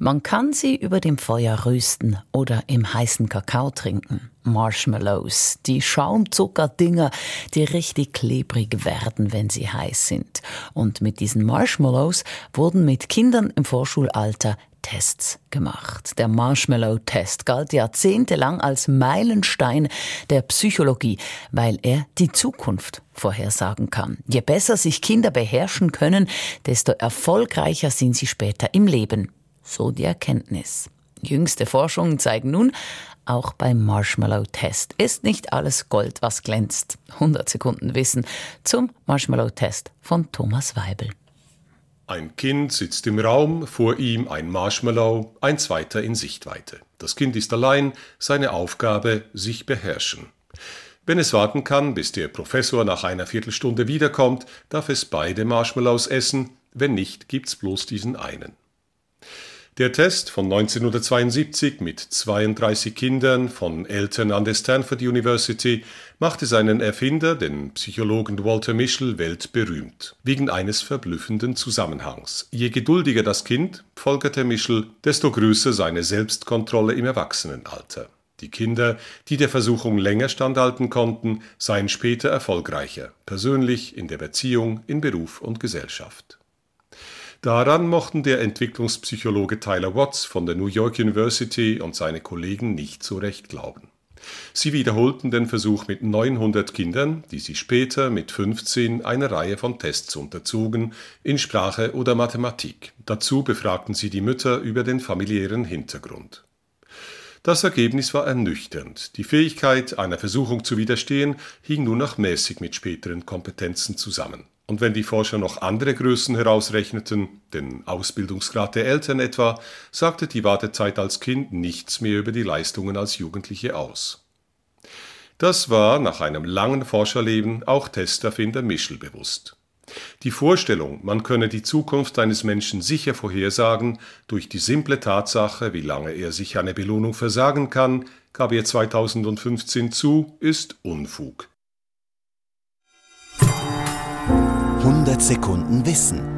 Man kann sie über dem Feuer rösten oder im heißen Kakao trinken. Marshmallows, die Schaumzuckerdinger, die richtig klebrig werden, wenn sie heiß sind. Und mit diesen Marshmallows wurden mit Kindern im Vorschulalter Tests gemacht. Der Marshmallow-Test galt jahrzehntelang als Meilenstein der Psychologie, weil er die Zukunft vorhersagen kann. Je besser sich Kinder beherrschen können, desto erfolgreicher sind sie später im Leben so die Erkenntnis. Jüngste Forschungen zeigen nun, auch beim Marshmallow-Test ist nicht alles Gold, was glänzt. 100 Sekunden Wissen zum Marshmallow-Test von Thomas Weibel. Ein Kind sitzt im Raum, vor ihm ein Marshmallow, ein zweiter in Sichtweite. Das Kind ist allein, seine Aufgabe sich beherrschen. Wenn es warten kann, bis der Professor nach einer Viertelstunde wiederkommt, darf es beide Marshmallows essen, wenn nicht, gibt's bloß diesen einen. Der Test von 1972 mit 32 Kindern von Eltern an der Stanford University machte seinen Erfinder, den Psychologen Walter Mischel, weltberühmt. Wegen eines verblüffenden Zusammenhangs. Je geduldiger das Kind, folgerte Mischel, desto größer seine Selbstkontrolle im Erwachsenenalter. Die Kinder, die der Versuchung länger standhalten konnten, seien später erfolgreicher, persönlich, in der Beziehung, in Beruf und Gesellschaft. Daran mochten der Entwicklungspsychologe Tyler Watts von der New York University und seine Kollegen nicht so recht glauben. Sie wiederholten den Versuch mit 900 Kindern, die sie später mit 15 eine Reihe von Tests unterzogen, in Sprache oder Mathematik. Dazu befragten sie die Mütter über den familiären Hintergrund. Das Ergebnis war ernüchternd. Die Fähigkeit, einer Versuchung zu widerstehen, hing nur noch mäßig mit späteren Kompetenzen zusammen. Und wenn die Forscher noch andere Größen herausrechneten, den Ausbildungsgrad der Eltern etwa, sagte die Wartezeit als Kind nichts mehr über die Leistungen als Jugendliche aus. Das war nach einem langen Forscherleben auch Testerfinder Mischel bewusst. Die Vorstellung, man könne die Zukunft eines Menschen sicher vorhersagen, durch die simple Tatsache, wie lange er sich eine Belohnung versagen kann, gab er 2015 zu, ist Unfug. 100 Sekunden Wissen